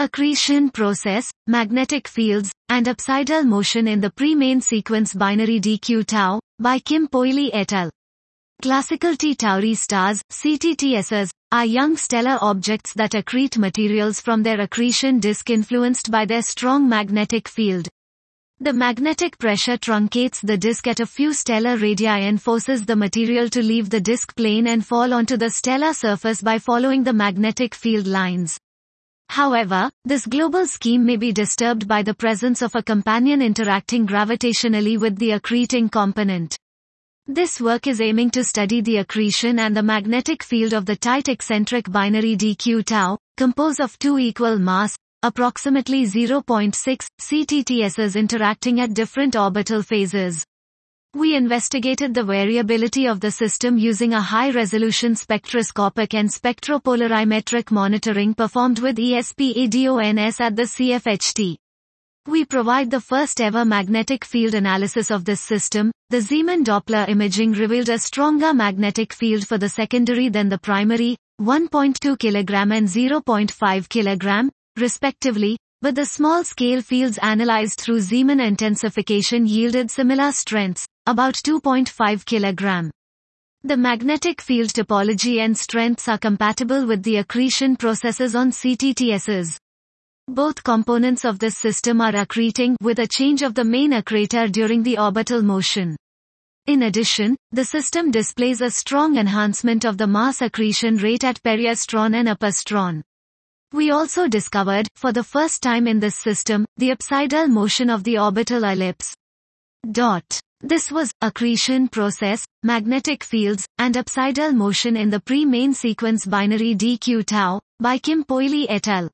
Accretion process, magnetic fields, and apsidal motion in the pre-main sequence binary DQ tau, by Kim Pouilly et al. Classical T Tauri stars, CTTSs, are young stellar objects that accrete materials from their accretion disk influenced by their strong magnetic field. The magnetic pressure truncates the disk at a few stellar radii and forces the material to leave the disk plane and fall onto the stellar surface by following the magnetic field lines. However, this global scheme may be disturbed by the presence of a companion interacting gravitationally with the accreting component. This work is aiming to study the accretion and the magnetic field of the tight eccentric binary dq tau, composed of two equal mass, approximately 0.6, CTTSs interacting at different orbital phases. We investigated the variability of the system using a high-resolution spectroscopic and spectropolarimetric monitoring performed with ESPaDOnS at the CFHT. We provide the first ever magnetic field analysis of this system. The Zeeman Doppler imaging revealed a stronger magnetic field for the secondary than the primary, 1.2 kg and 0.5 kg, respectively, but the small-scale fields analyzed through Zeeman intensification yielded similar strengths, about 2.5 kg. The magnetic field topology and strengths are compatible with the accretion processes on CTTSs. Both components of this system are accreting with a change of the main accretor during the orbital motion. In addition, the system displays a strong enhancement of the mass accretion rate at periastron and apastron. We also discovered, for the first time in this system, the apsidal motion of the orbital ellipse. Dot. This was, accretion process, magnetic fields, and apsidal motion in the pre-main sequence binary DQ tau, by Kim Pouilly et al.